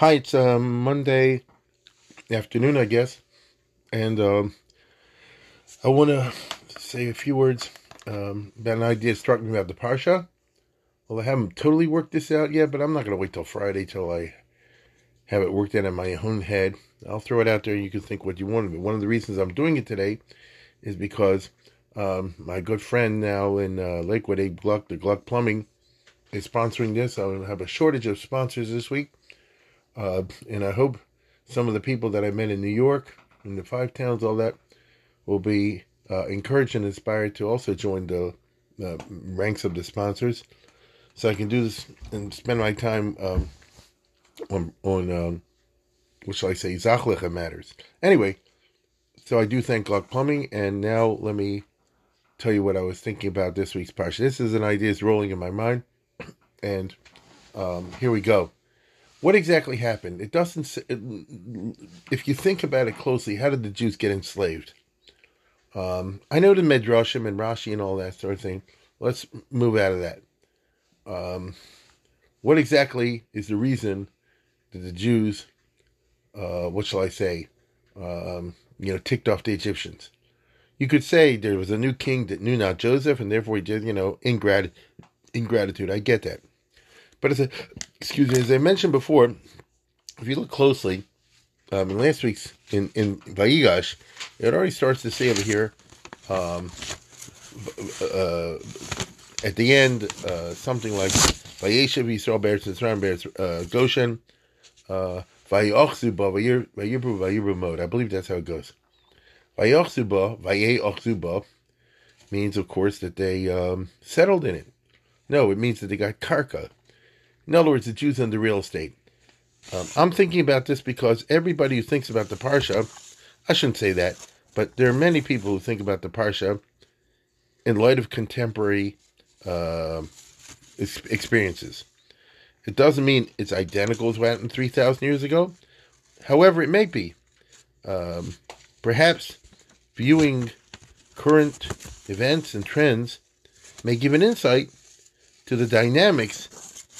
Hi, it's um, Monday afternoon, I guess, and um, I want to say a few words um, about an idea struck me about the Parsha. Well, I haven't totally worked this out yet, but I'm not going to wait till Friday till I have it worked out in my own head. I'll throw it out there and you can think what you want of it. One of the reasons I'm doing it today is because um, my good friend now in uh, Lakewood, Abe Gluck, the Gluck Plumbing, is sponsoring this. I'll have a shortage of sponsors this week. Uh, and I hope some of the people that I met in New York, in the five towns, all that, will be uh, encouraged and inspired to also join the uh, ranks of the sponsors. So I can do this and spend my time um, on on um, what shall I say, Zachlicha matters. Anyway, so I do thank Gluck Plumbing, and now let me tell you what I was thinking about this week's parsha. This is an idea that's rolling in my mind, and um, here we go. What exactly happened? It doesn't. If you think about it closely, how did the Jews get enslaved? Um, I know the Midrashim and Rashi and all that sort of thing. Let's move out of that. Um, what exactly is the reason that the Jews, uh, what shall I say, um, you know, ticked off the Egyptians. You could say there was a new king that knew not Joseph, and therefore he did, you know, ingrat- ingratitude. I get that. But it's a, excuse me, as I mentioned before, if you look closely, um, in last week's in in Vayigash, it already starts to say over here, um, uh, at the end, uh, something like Vayeshev Yisrael Beretz Mitzrayim Beretz Goshen, uh, Vayochzuba Vayibru Vayibru mode. I believe that's how it goes. Vayochzuba Vayeochzuba means, of course, that they um, settled in it. No, it means that they got karka. In other words, the Jews owned the real estate. Um, I'm thinking about this because everybody who thinks about the parsha, I shouldn't say that, but there are many people who think about the parsha in light of contemporary uh, experiences. It doesn't mean it's identical to what happened 3,000 years ago. However, it may be. Um, perhaps viewing current events and trends may give an insight to the dynamics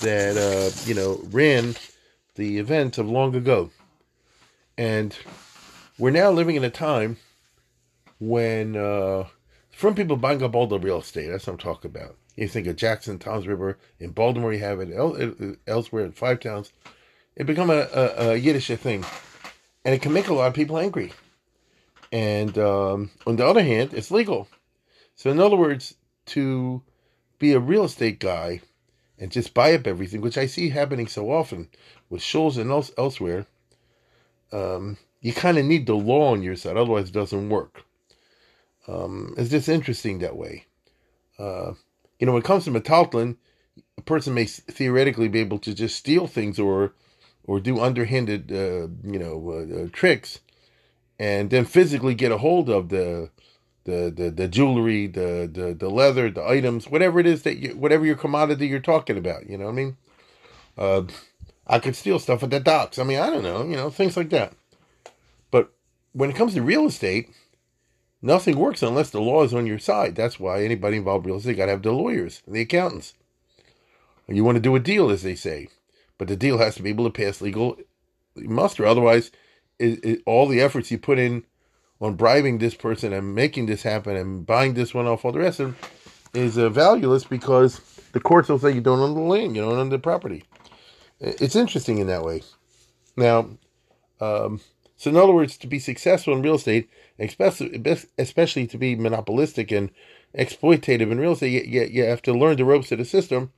that, uh, you know, ran the events of long ago. And we're now living in a time when uh, from people buying up all the real estate. That's what I'm talking about. You think of Jackson, Toms River in Baltimore. You have it elsewhere in five towns. It become a, a, a, Yiddish thing, and it can make a lot of people angry. And um, on the other hand, it's legal. So in other words, to be a real estate guy and just buy up everything, which I see happening so often with shuls and else, elsewhere, um, you kind of need the law on your side, otherwise it doesn't work. Um, it's just interesting that way. Uh, you know, when it comes to metaltlin, a person may theoretically be able to just steal things or or do underhanded, uh, you know, uh, uh, tricks, and then physically get a hold of the the the, the jewelry, the, the the leather, the items, whatever it is that you, whatever your commodity you're talking about. You know what I mean? Uh, I could steal stuff at the docks. I mean, I don't know, you know, things like that. But when it comes to real estate, Nothing works unless the law is on your side. That's why anybody involved in real estate got to have the lawyers and the accountants. You want to do a deal, as they say, but the deal has to be able to pass legal muster. Otherwise, it, it, all the efforts you put in on bribing this person and making this happen and buying this one off all the rest of them is uh, valueless because the courts will say you don't own the land, you don't own the property. It's interesting in that way. Now, um, so in other words, to be successful in real estate, especially to be monopolistic and exploitative in real estate, you, you, have to learn the ropes of the system,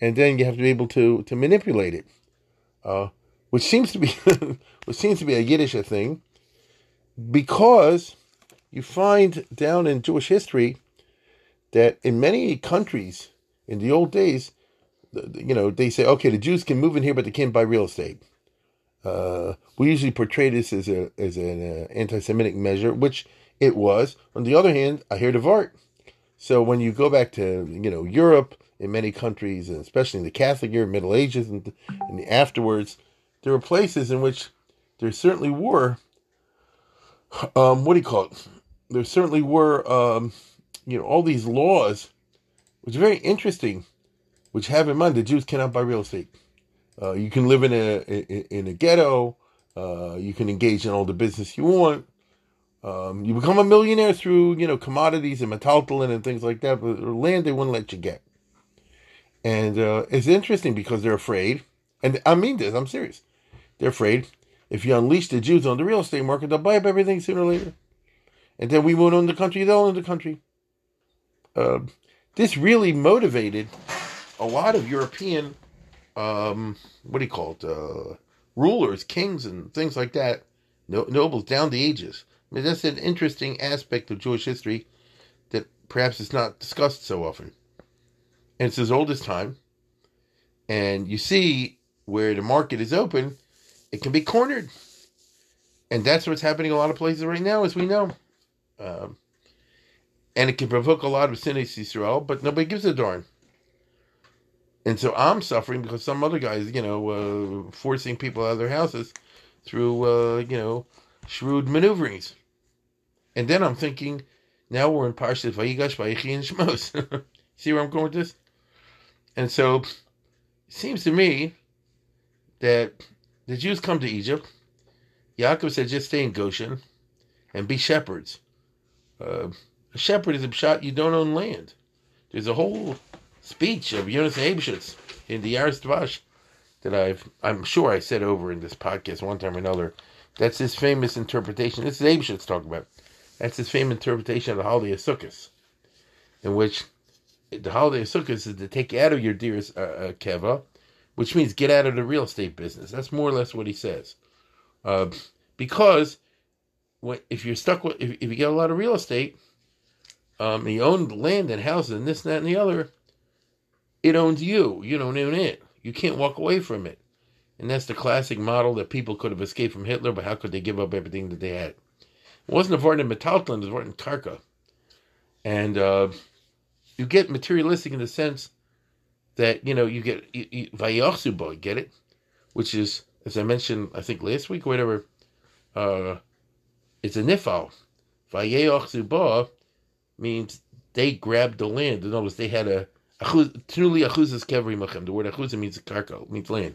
and then you have to be able to to manipulate it, uh, which seems to be which seems to be a Yiddish thing, because you find down in Jewish history that in many countries in the old days, you know, they say, okay, the Jews can move in here, but they can't buy real estate. Uh, we usually portray this as a as an uh, anti-Semitic measure, which it was. On the other hand, I hear the Vart. So when you go back to you know Europe, in many countries, and especially in the Catholic era, Middle Ages, and, and afterwards, there were places in which there certainly were. Um, what do you call it? There certainly were, um, you know, all these laws, which are very interesting, which have in mind the Jews cannot buy real estate. Uh, you can live in a in a ghetto. Uh, you can engage in all the business you want. Um, you become a millionaire through you know commodities and metaltalin and things like that, but land they wouldn't let you get. And uh, it's interesting because they're afraid, and I mean this, I'm serious. They're afraid if you unleash the Jews on the real estate market, they'll buy up everything sooner or later. And then we won't own the country, they'll own the country. Uh, this really motivated a lot of European, um, what do you call it, uh, rulers, kings, and things like that, no- nobles down the ages. I mean, that's an interesting aspect of Jewish history that perhaps is not discussed so often and it's as old as time. And you see where the market is open, it can be cornered. And that's what's happening a lot of places right now, as we know. Um, and it can provoke a lot of sinas Yisrael, but nobody gives a darn. And so I'm suffering because some other guys, you know, uh, forcing people out of their houses through, uh, you know, shrewd maneuverings. And then I'm thinking, now we're in Parshat Vayigash, Vayichi, and Shmos. See where I'm going with this? And so it seems to me that the Jews come to Egypt. Yaakov said, just stay in Goshen and be shepherds. Uh, a shepherd is a shot you don't own land. There's a whole speech of Jonas Eibschutz in the Yaris Dvash that I've, I'm sure I said over in this podcast one time or another. That's his famous interpretation. This is Eibschutz talking about. That's his famous interpretation of the holiday of Sukkot, in which the holiday of Sukkot is to take out of your dearest uh, uh, keva, which means get out of the real estate business. That's more or less what he says. Uh, because if you're stuck with, if, if, you get a lot of real estate, um, you own land and houses and this, and that, and the other, it owns you. You don't own it. You can't walk away from it. And that's the classic model that people could have escaped from Hitler, but how could they give up everything that they had? It wasn't a in Metalton, it was in Karka. And, uh, you get materialistic in the sense that you know you get vayachzuba, get it, which is as I mentioned, I think last week or whatever. Uh, it's a nifal. Vayachzuba means they grabbed the land. In other words, they had a Tunuli achuzas kevri machem. The word achuzah means a karka, means land.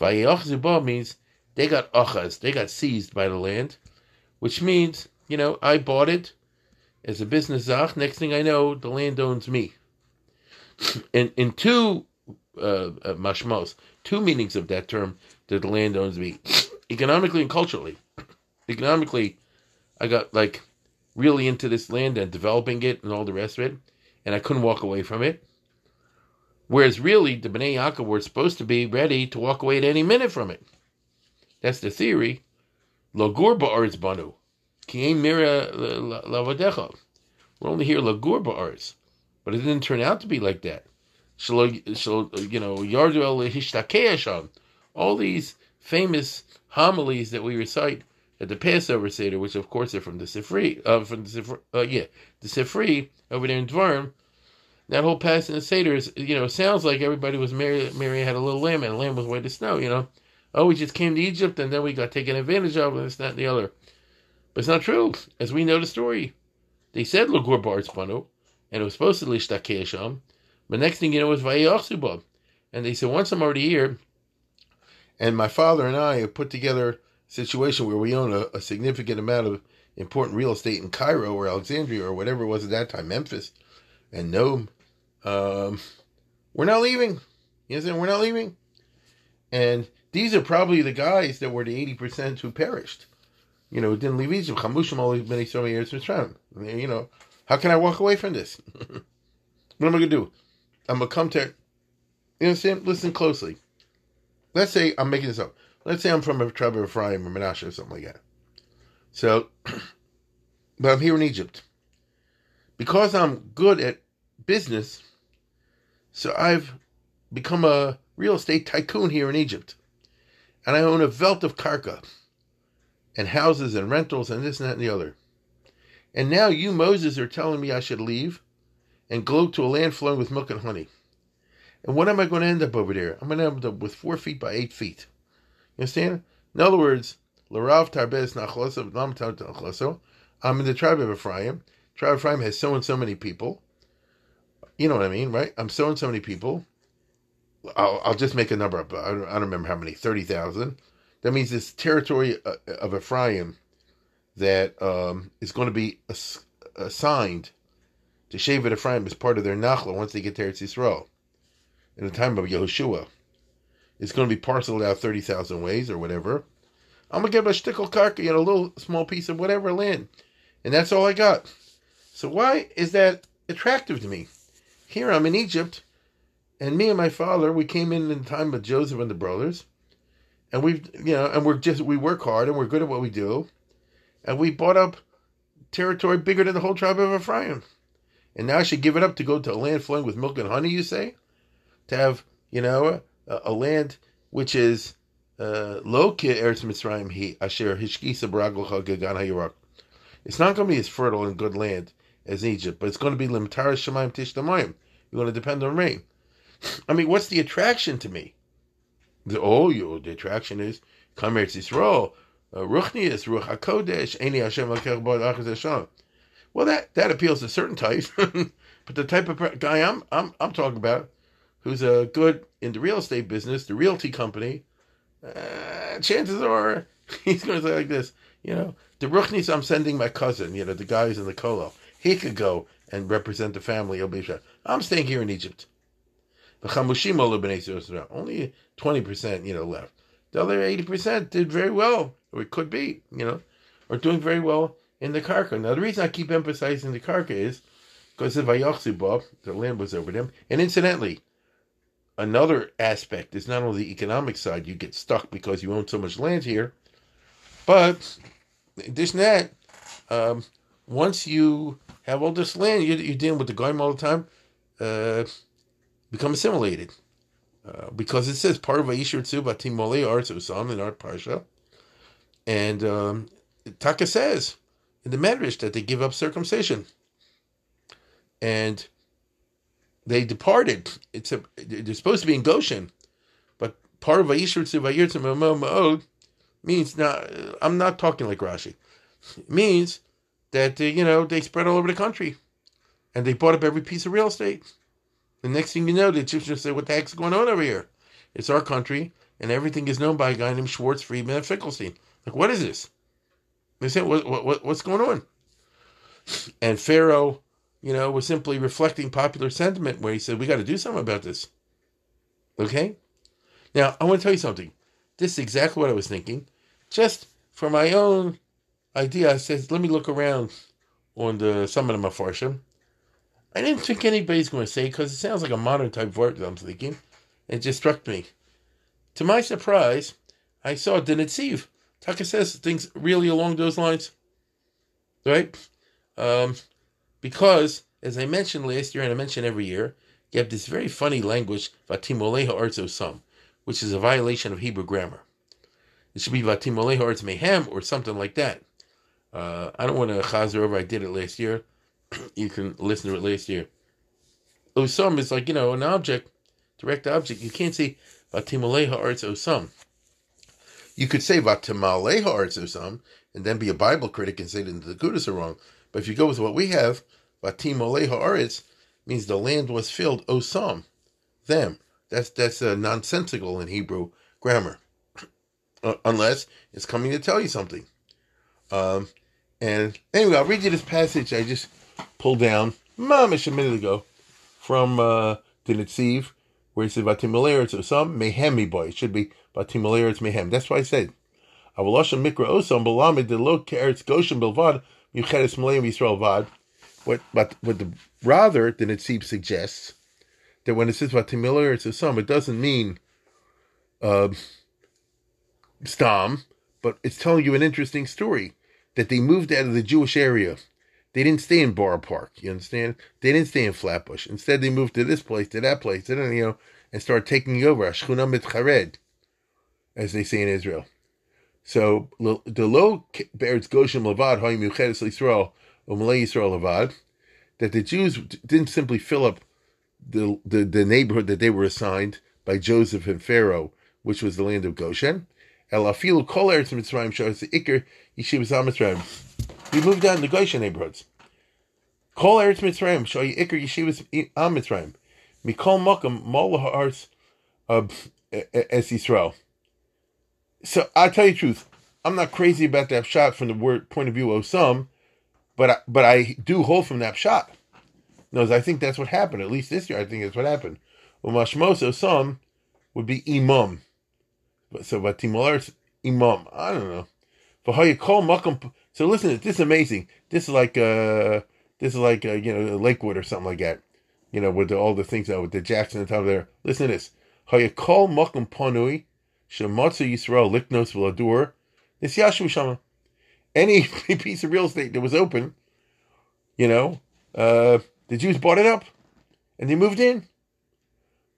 Vayachzuba means they got achaz, they got seized by the land, which means you know I bought it as a business zach. Next thing I know, the land owns me. In in two uh, uh, mashmos, two meanings of that term, that the land owns me, economically and culturally. Economically, I got like really into this land and developing it and all the rest of it, and I couldn't walk away from it. Whereas really, the Bnei Yaakov were supposed to be ready to walk away at any minute from it. That's the theory. Logur ba'aretz banu. Ki mira lavadecha. We're only here lagur ba'aretz, but it didn't turn out to be like that. So you know, yardu el All these famous homilies that we recite at the Passover Seder, which of course are from the Sifri, uh, from the Sifri, uh, yeah, the Sifri over there in Dvarim. That whole passage in Seder is, you know, sounds like everybody was married. Mary had a little lamb, and the lamb was white as snow. You know, oh, we just came to Egypt, and then we got taken advantage of, and this, that, and the other. But it's not true. As we know the story, they said Lagur Bar and it was supposed to Lishtakei. But next thing you know, it was Vayachsuba. And they said, once I'm already here, and my father and I have put together a situation where we own a, a significant amount of important real estate in Cairo or Alexandria or whatever it was at that time, Memphis and Nome. Um, we're not leaving. You know, we're not leaving. And these are probably the guys that were the 80% who perished you know, didn't leave Egypt. Been so many years Mitzrayim. You know, how can I walk away from this? what am I gonna do? I'm gonna come to. You understand? Listen closely. Let's say I'm making this up. Let's say I'm from a tribe of Ephraim or Menashe or something like that. So, but I'm here in Egypt because I'm good at business. So I've become a real estate tycoon here in Egypt. And I own a veld of karka and houses and rentals and this and that and the other. And now you, Moses, are telling me I should leave and go to a land flowing with milk and honey. And what am I going to end up over there? I'm going to end up with four feet by eight feet. You understand? In other words, Larav Tarbes Nachloso, I'm in the tribe of Ephraim. Tribe of Ephraim has so and so many people. You know what I mean, right? I'm so and so many people. I'll, I'll just make a number up. I don't, I don't remember how many. Thirty thousand. That means this territory uh, of Ephraim that um, is going to be ass- assigned to Shevet Ephraim as part of their Nachla once they get to Eretz Yisrael. In the time of Yehoshua, it's going to be parceled out thirty thousand ways or whatever. I'm gonna give a shtickle karka, you know, a little small piece of whatever land, and that's all I got. So why is that attractive to me? Here I'm in Egypt, and me and my father, we came in in the time of Joseph and the brothers, and we've, you know, and we're just we work hard and we're good at what we do, and we bought up territory bigger than the whole tribe of Ephraim, and now I should give it up to go to a land flowing with milk and honey. You say, to have, you know, a, a land which is uh, Lo ki Eretz Mitzrayim he asher hishkisa hayirak. It's not going to be as fertile and good land as Egypt, but it's going to be limtar shemaim tishtamayim. You're going to depend on rain. I mean, what's the attraction to me? The oh, you the attraction is come Eretz Yisrael, ruchnius ruach hakodesh eni Hashem Hashem. Well, that that appeals to certain types, but the type of guy I'm I'm I'm talking about, who's a uh, good in the real estate business, the realty company, uh, chances are he's going to say like this, you know, the Ruchnis I'm sending my cousin, you know, the guys in the Kolo. He could go and represent the family. I'm staying here in Egypt. Only 20%, you know, left. The other 80% did very well, or it could be, you know, or doing very well in the Karka. Now, the reason I keep emphasizing the Karka is because the Vayachzubah, the land was over them. And incidentally, another aspect is not only the economic side, you get stuck because you own so much land here, but this and that, um, once you have all this land, you're, you're dealing with the goyim all the time, uh, become assimilated. Uh, because it says part of Aishir Tzu Batim Mole Arts in our Parsha. And um, Taka says in the Medrash that they give up circumcision. And they departed. It's a they're supposed to be in Goshen, but part of means now I'm not talking like Rashi. It means that uh, you know they spread all over the country, and they bought up every piece of real estate. The next thing you know, the Egyptians say, "What the heck's going on over here? It's our country, and everything is known by a guy named Schwartz, Friedman, Finkelstein." Like, what is this? They said, what, what, what's going on? And Pharaoh you know, was simply reflecting popular sentiment where he said, we got to do something about this. Okay? Now, I want to tell you something. This is exactly what I was thinking. Just for my own idea, I said, let me look around on the Summit of Mafarshim. I didn't think anybody's going to say because it sounds like a modern type word that I'm thinking. It just struck me. To my surprise, I saw the Netziv. Taka says things really along those lines. Right? Um, because, as I mentioned last year, and I mention every year, you have this very funny language, Vatimoleha Arzo Sum, which is a violation of Hebrew grammar. It should be Vatimoleha Arz Mehem or something like that. Uh, I don't want to chazer over, I did it last year. you can listen to it last year. Osam is like, you know, an object, direct object. You can't say Vatimoleha Arz Osam. You could say Vatimaleha Arz Osam and then be a Bible critic and say that the Kudas are wrong. But if you go with what we have, Vatim Oleha Aretz means the land was filled Osam, them. That's that's nonsensical in Hebrew grammar, uh, unless it's coming to tell you something. Um, and anyway, I'll read you this passage I just pulled down, mamish a minute ago, from uh, the Netziv, where he said Vatim Oleha Osam Mehem boy. It should be Vatim Oleha Mehem. That's why I said. Avalosha Mikra Osam Balamid the Lo Keretz Goshen Bilvad Yucheres Malayim Yisrael Vad. What, but what the rather than it seems suggests that when it says Vatimiller, it's a sum, it doesn't mean uh, stam, but it's telling you an interesting story that they moved out of the Jewish area. They didn't stay in Borough Park. You understand? They didn't stay in Flatbush. Instead, they moved to this place, to that place, and you know, and start taking over. Ashchuna mitchared, as they say in Israel. So the low Beretz Goshen Levad Hayim Yuchedes Yisrael Umalei Yisrael Levad, that the Jews didn't simply fill up the, the the neighborhood that they were assigned by Joseph and Pharaoh, which was the land of Goshen. El Afilu Kol Eretz Mitzrayim the Iker Yeshivas Mitzrayim. We moved down the Goshen neighborhoods. Kol Eretz Mitzrayim show you Iker Yeshivas Mitzrayim. Mikol Makam Mol Haaretz as Yisrael. So I'll tell you the truth. I'm not crazy about that shot from the word point of view of some, but I, but I do hold from that shot. No, I think that's what happened. At least this year, I think that's what happened. Well, Mashmoso some would be imam. But so Vatimolars imam. I don't know. For how you call Makam. So listen, this is amazing. This is like uh this is like uh, you know Lakewood or something like that. You know with the, all the things out with the Jackson and top there. Listen to this. How you call Makam Panui Shematzu Yisrael Liknos Vladur. This Yashu Shama. Any piece of real estate that was open, you know, uh, the Jews bought it up and they moved in.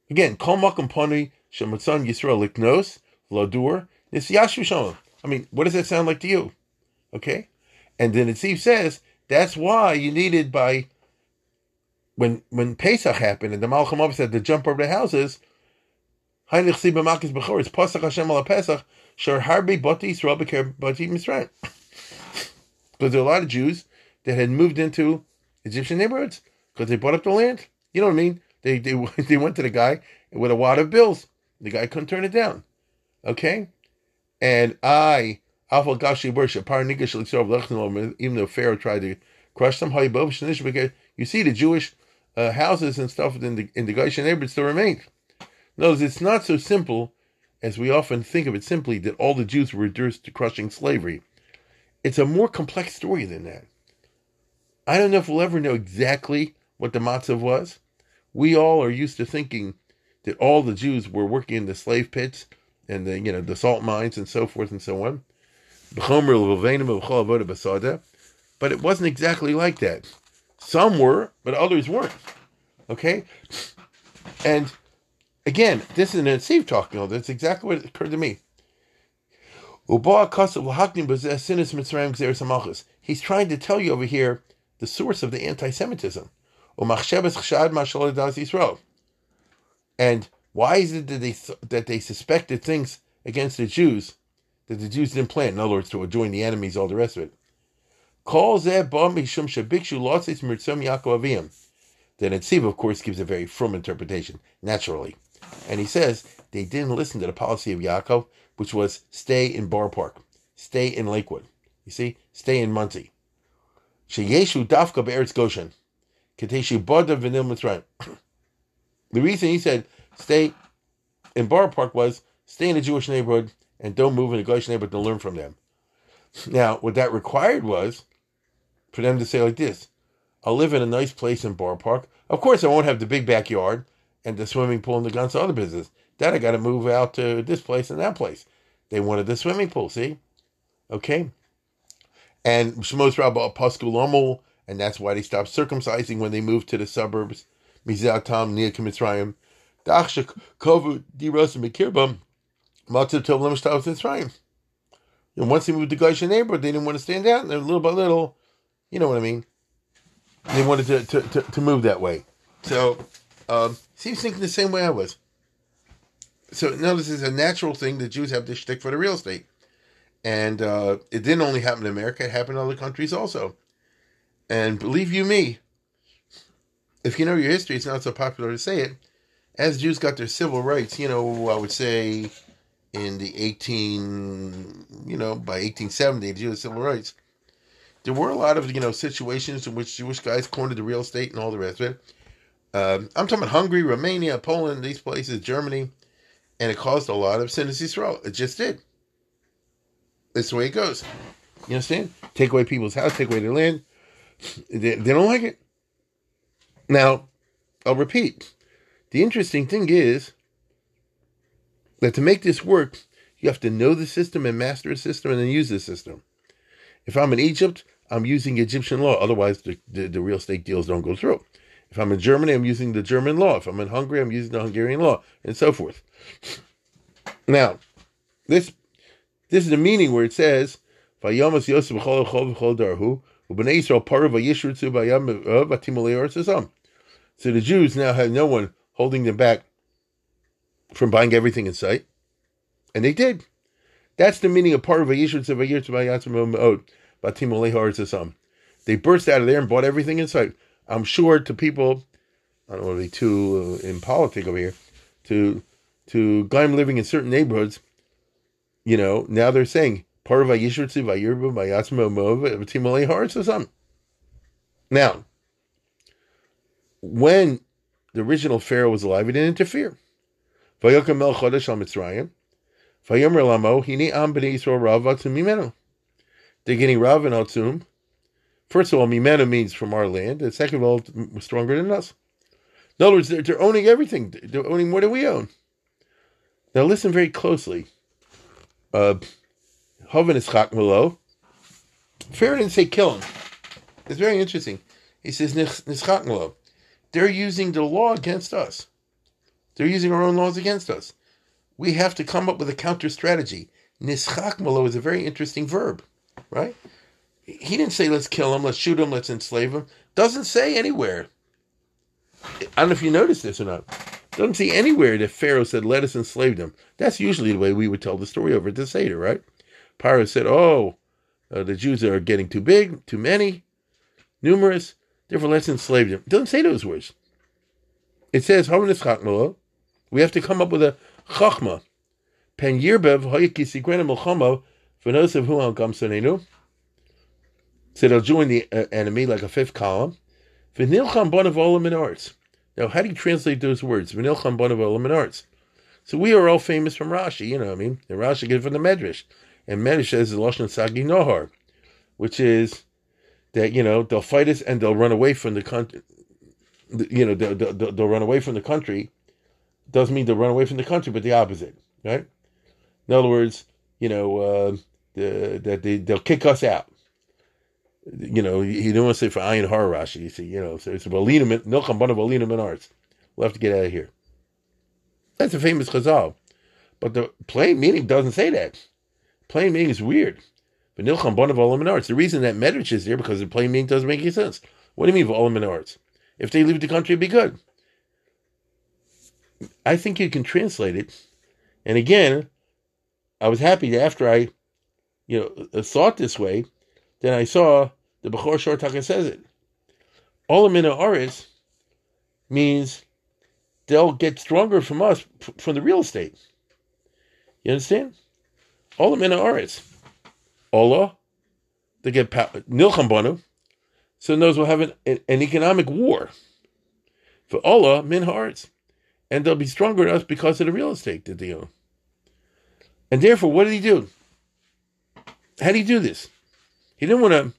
Again, Kol Makam Pani Shematzan Yisrael Liknos Vladur. This Yashu Shama. I mean, what does that sound like to you? Okay? And the Netziv says that's why you needed by when when Pesach happened and the Malcham said to jump over the houses. Because there are a lot of Jews that had moved into Egyptian neighborhoods because they bought up the land. You know what I mean? They they they went to the guy with a wad of bills. The guy couldn't turn it down. Okay, and I Gashi worship even though Pharaoh tried to crush them. You see the Jewish uh, houses and stuff in the in the Goshen neighborhoods still remain. Notice it's not so simple as we often think of it simply that all the Jews were reduced to crushing slavery. It's a more complex story than that. I don't know if we'll ever know exactly what the matzav was. We all are used to thinking that all the Jews were working in the slave pits and the you know the salt mines and so forth and so on. But it wasn't exactly like that. Some were, but others weren't. Okay? And Again, this is Netziv talking. That's exactly what occurred to me. He's trying to tell you over here the source of the anti-Semitism. And why is it that they that they suspected things against the Jews that the Jews didn't plan? In other words, to join the enemies, all the rest of it. The Netziv, of course, gives a very firm interpretation, naturally. And he says they didn't listen to the policy of Yaakov, which was stay in Borough Park, stay in Lakewood. You see, stay in Monsey. Sheyeshu dafka be'eretz Goshen. Kateshu boda v'nil mitzrayim. The reason he said stay in Borough Park was stay in a Jewish neighborhood and don't move in a Goshen neighborhood to learn from them. Now, what that required was for them to say like this: I'll live in a nice place in Borough Park. Of course, I won't have the big backyard and the swimming pool and the guns and other business. Then I got to move out to this place and that place. They wanted the swimming pool, see? Okay. And Shemos Rabbah Paskulomo, and that's why they stopped circumcising when they moved to the suburbs. Mizatam, near Mitzrayim. Dachshak Kovu Diros Mikirbam. Matzah Tov Lemishtav Mitzrayim. And once they moved to Goshen neighborhood, they didn't want to stand out, and little by little, you know what I mean? They wanted to, to, to, to move that way. So um, seems thinking the same way I was. So notice is a natural thing that Jews have this shtick for the real estate. And uh, it didn't only happen in America, it happened in other countries also. And believe you me, if you know your history, it's not so popular to say it. As Jews got their civil rights, you know, I would say in the 18, you know, by 1870, the Jewish civil rights, there were a lot of, you know, situations in which Jewish guys cornered the real estate and all the rest of it. Um, I'm talking about Hungary, Romania, Poland, these places, Germany, and it caused a lot of Yisrael. It just did. That's the way it goes. You understand? Take away people's house, take away their land. They, they don't like it. Now, I'll repeat. The interesting thing is that to make this work, you have to know the system and master the system and then use the system. If I'm in Egypt, I'm using Egyptian law. Otherwise, the, the, the real estate deals don't go through. If I'm in Germany, I'm using the German law. If I'm in Hungary, I'm using the Hungarian law, and so forth. Now, this this is the meaning where it says, "Vayamas Yosef b'chol v'chol darhu u'bnei Yisrael parav So the Jews now have no one holding them back from buying everything in sight, and they did. That's the meaning of part of aretz They burst out of there and bought everything in sight. I'm sure to people, I don't want to be too uh, in over here, to to guys living in certain neighborhoods, you know, now they're saying part of Vayishritzi Vayirba Vayasma Mov Timale Hearts or something. Now, when the original Pharaoh was alive, he didn't interfere. Vayokam Mel Chodesh al Mitzrayim. Vayomer Lamo Hini Am B'nei Yisrael Rav Atzum Mimenu. Getting Rav and Atzum. First of all, Mimenu means from our land, and second of all, stronger than us. In other words, they're, they're owning everything. They're owning more than we own. Now listen very closely. Uh, Hoven is Chakmelo. Pharaoh didn't say kill him. It's very interesting. He says Nischakmelo. They're using the law against us. They're using our own laws against us. We have to come up with a counter strategy. Nischakmelo is a very interesting verb, right? He didn't say let's kill him, let's shoot him, let's enslave him. Doesn't say anywhere. I don't know if you noticed this or not. Doesn't see anywhere that Pharaoh said, let us enslave them. That's usually the way we would tell the story over at the Seder, right? Pharaoh said, oh, uh, the Jews are getting too big, too many, numerous, therefore let's enslave them. Doesn't say those words. It says, we have to come up with a chachma. Pen yirbev hoyikisikwena melchama v'nosev hu al gamsonenu. So they'll join the uh, enemy like a fifth column. V'nilcham bonav olam in arts. Now, how do you translate those words? Nilkhan banavolomin arts so we are all famous from Rashi, you know what I mean? And Rashi gets from the Medrash. And Medrash says the Lashon Sagi Nohar, which is that, you know, they'll fight us and they'll run away from the country. You know, they'll, they'll, they'll, run away from the country. Doesn't mean they'll run away from the country, but the opposite, right? In other words, you know, uh, the, that they, they'll kick us out you know, he didn't want to say for Ayin Har Rashi. You see, you know, so it's a Balina Nilcham Bana Balina Menards. We'll have to get out of here. That's a famous Chazal. But the plain meaning doesn't say that. Plain meaning is weird. But Nilcham Bana Menards. The reason that Medrash is there because the plain meaning doesn't make any sense. What do you mean Volam Menards? If they leave the country, it'd be good. I think you can translate it. And again, I was happy after I, you know, uh, uh, thought this way then I saw the Bechor Shor taka says it. Olamina Oris means they'll get stronger from us from the real estate. You understand? Olamina Oris. Ola, they get Nilcham so those will have an, an economic war. For Ola, min hearts. And they'll be stronger than us because of the real estate that they own. And therefore, what did he do? How did he do this? He didn't want to,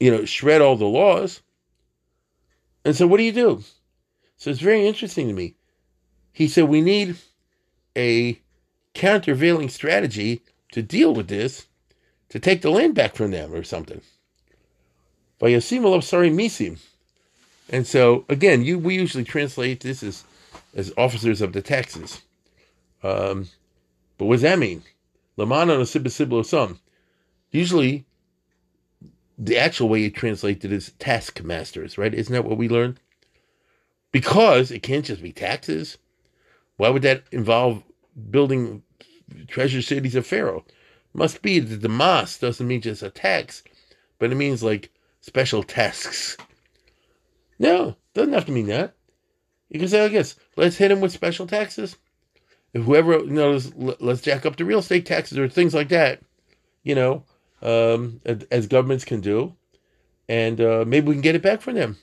you know, shred all the laws. And so what do you do? So it's very interesting to me. He said we need a countervailing strategy to deal with this, to take the land back from them or something. sorry misim. And so again, you we usually translate this as as officers of the taxes. Um, but what does that mean? Lamana no some. Usually, the actual way it is taskmasters, right? Isn't that what we learned? Because it can't just be taxes. Why would that involve building treasure cities of Pharaoh? Must be that the mas doesn't mean just a tax, but it means like special tasks. No, doesn't have to mean that. You can say, I guess, let's hit him with special taxes. If whoever, you know, let's, jack up the real estate taxes or things like that, you know, um, as governments can do, and uh, maybe we can get it back from them.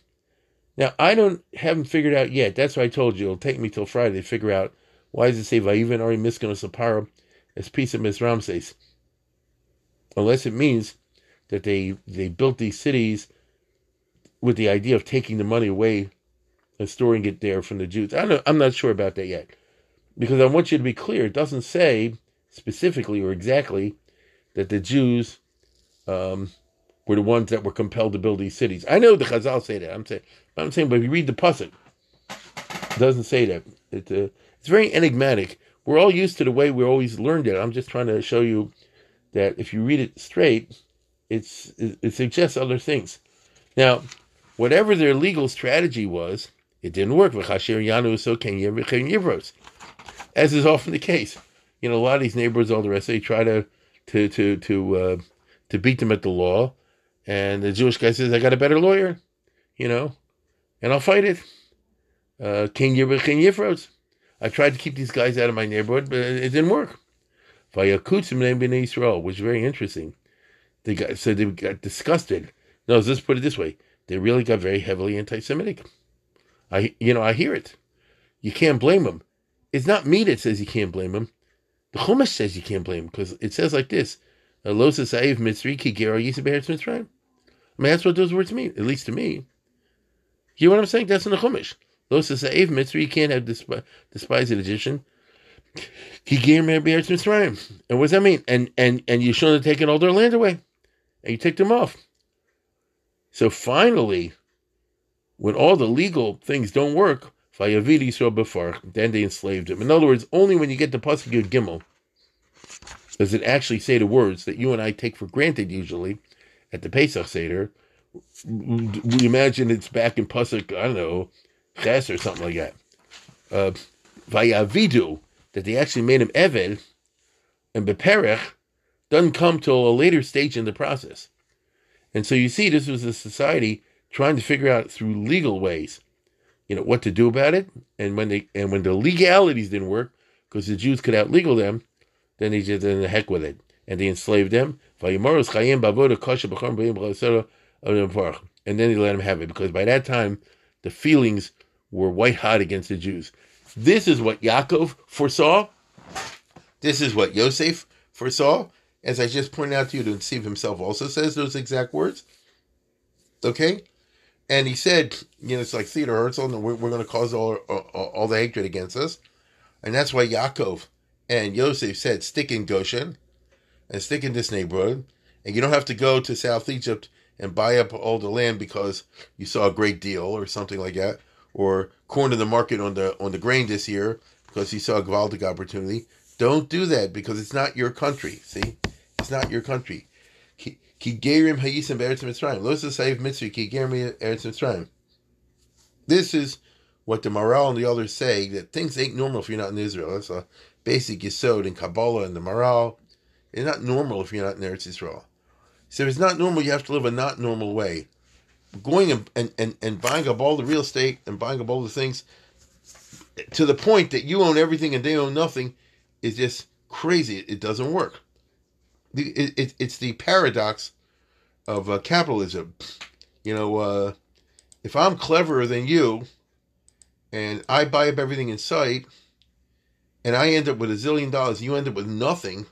Now I don't haven't figured out yet. That's why I told you it'll take me till Friday to figure out why does it say Vayivan Ari Miskanos Sapara as piece of Miss Ramses, unless it means that they they built these cities with the idea of taking the money away and storing it there from the Jews. I I'm not sure about that yet, because I want you to be clear. It doesn't say specifically or exactly that the Jews um, were the ones that were compelled to build these cities. I know the Chazal say that. I'm saying, I'm saying, but if you read the pasuk, it doesn't say that. It, uh, it's very enigmatic. We're all used to the way we always learned it. I'm just trying to show you that if you read it straight, it's it, it suggests other things. Now, whatever their legal strategy was, it didn't work. As is often the case. You know, a lot of these neighbors, all the rest, they try to to to to uh, to beat them at the law, and the Jewish guy says, "I got a better lawyer," you know, and I'll fight it. Uh, King Yifros. I tried to keep these guys out of my neighborhood, but it didn't work. Israel, which is very interesting. They got so they got disgusted. No, let's put it this way: they really got very heavily anti-Semitic. I, you know, I hear it. You can't blame them. It's not me that says you can't blame them. The Chumash says you can't blame them because it says like this: "Losa sa'if mitzri ki gero mitzrayim." I mean, that's what those words mean, at least to me. You know what I'm saying? That's in the Chumash. Losa sa'if mitzri, you can't have desp- despised Egyptian. He gave me Be'eretz Mitzrayim. And what does that mean? And and and you shouldn't have taken all their land away. And you take them off. So finally, when all the legal things don't work, then they enslaved him. In other words, only when you get to Pasuk Yud Gimel does it actually say the words that you and I take for granted usually at the Pesach Seder. We imagine it's back in Pasuk, I don't know, Ches or something like that. Uh, Vayavidu, that they actually made him Eved, and Beperech doesn't come till a later stage in the process. And so you see, this was a society trying to figure out through legal ways, you know, what to do about it. And when they and when the legalities didn't work, because the Jews could outlegal them, then they just did the heck with it. And they enslaved them. And then they let them have it, because by that time the feelings were white hot against the Jews. This is what Yaakov foresaw. This is what Yosef foresaw. As I just pointed out to you, the Netziv himself also says those exact words. Okay? And he said, you know, it's like Theodore Herzl, and we're, we're going to cause all, all, all the hatred against us. And that's why Yaakov and Yosef said, stick in Goshen and stick in this neighborhood. And you don't have to go to South Egypt and buy up all the land because you saw a great deal or something like that or corner the market on the on the grain this year because you saw a Gvaldic opportunity. Don't do that because it's not your country. See, it's not your country. Ki gerim hayisim be'eretz mitzrayim. Lo sayiv mitzri ki gerim eretz mitzrayim. This is what the Maharal and the others say that things ain't normal if you're not in Israel. That's a basic yisod in Kabbalah and the Maharal. It's not normal if you're not in Eretz Israel. So it's not normal. You have to live a not normal way going and, and, and, and buying up all the real estate and buying up all the things to the point that you own everything and they own nothing is just crazy. It doesn't work. It, it, it's the paradox of uh, capitalism. You know, uh, if I'm cleverer than you and I buy up everything in sight and I end up with a zillion dollars, you end up with nothing,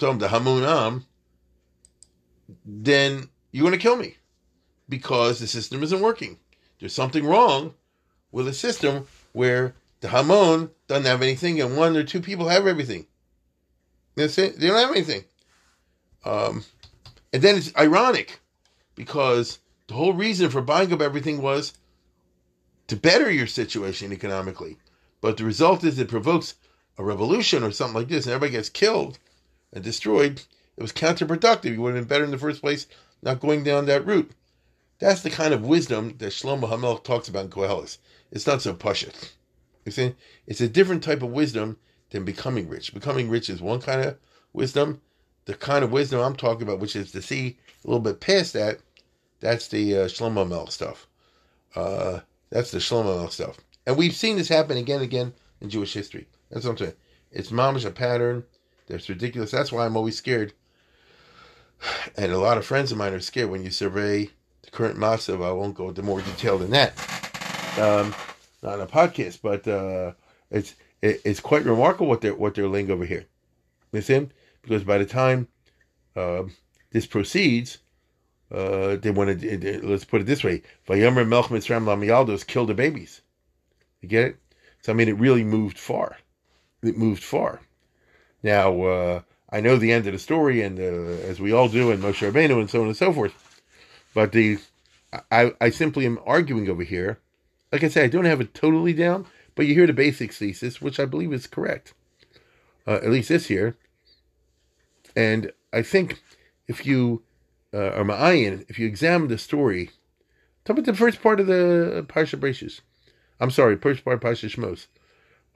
I'm the Hamunam, then you want to kill me because the system isn't working. There's something wrong with a system where the Hamon doesn't have anything and one or two people have everything. That's it. They don't have anything. Um, and then it's ironic because the whole reason for buying up everything was to better your situation economically. But the result is it provokes a revolution or something like this and everybody gets killed and destroyed. It was counterproductive. You would have been better in the first place not going down that route. That's the kind of wisdom that Shlomo Hamelch talks about in Koheles. It's not so pashut. You see, it's a different type of wisdom than becoming rich. Becoming rich is one kind of wisdom. The kind of wisdom I'm talking about, which is to see a little bit past that, that's the uh, Shlomo Hamelch stuff. Uh, that's the Shlomo Hamelch stuff. And we've seen this happen again and again in Jewish history. That's what I'm saying. It's mamish a pattern that's ridiculous. That's why I'm always scared. And a lot of friends of mine are scared when you survey the current massive. I won't go into more detail than that. Um, not on a podcast, but uh, it's it, it's quite remarkable what they're what they're laying over here. Listen, because by the time uh, this proceeds, uh, they want to let's put it this way: Vayomer Melch Mitzram Lamialdos killed the babies. You get it? So I mean, it really moved far. It moved far. Now, uh, I know the end of the story, and uh, as we all do, and Moshe Rabbeinu, and so on and so forth. But the I, I simply am arguing over here. Like I say, I don't have it totally down, but you hear the basic thesis, which I believe is correct, uh, at least this year. And I think if you uh, or Ma'ayin, if you examine the story, talk about the first part of the Parsha Brachos. I'm sorry, first part Parsha Shmos.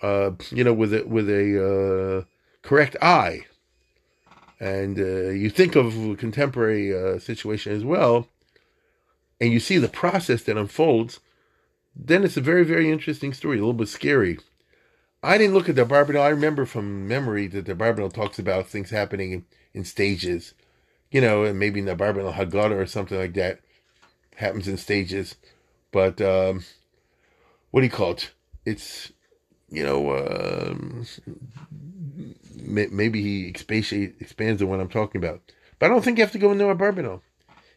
Uh, you know, with a with a uh, correct eye, and uh, you think of contemporary uh, situation as well, and you see the process that unfolds, then it's a very very interesting story, a little bit scary. I didn't look at the Barbanel. I remember from memory that the Barbanel talks about things happening in, in stages you know, and maybe in the Barbanel Haggadah or something like that happens in stages. But um, what do you call it? It's you know um, maybe he expands on what I'm talking about. But I don't think you have to go into a Barbanel.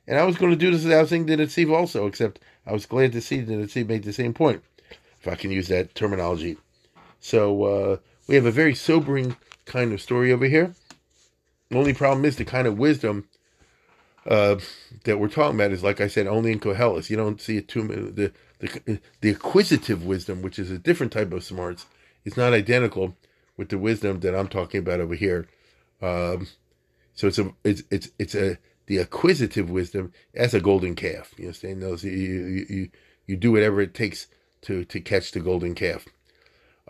And I was going to do this without saying that Steve also, except I was glad to see that Steve made the same point, if I can use that terminology. So uh, we have a very sobering kind of story over here. The only problem is the kind of wisdom uh, that we're talking about is, like I said, only in Koheles. You don't see it too. The, the the acquisitive wisdom, which is a different type of smarts, is not identical with the wisdom that I'm talking about over here. Um, so it's a it's it's it's a the acquisitive wisdom as a golden calf. You understand? Those you you you, you do whatever it takes to to catch the golden calf.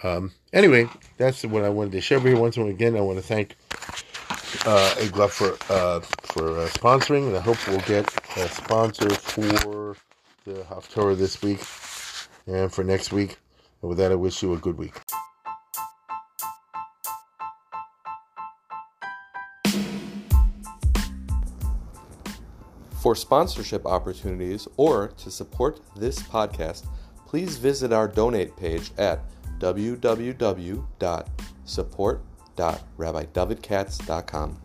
Um, anyway, that's what I wanted to share with you. Once again, I want to thank uh, Egla for uh, for uh, sponsoring, and I hope we'll get a sponsor for the Haftorah this week and for next week. And with that, I wish you a good week. For sponsorship opportunities or to support this podcast, please visit our donate page at www.support.rabbidavidkatz.com.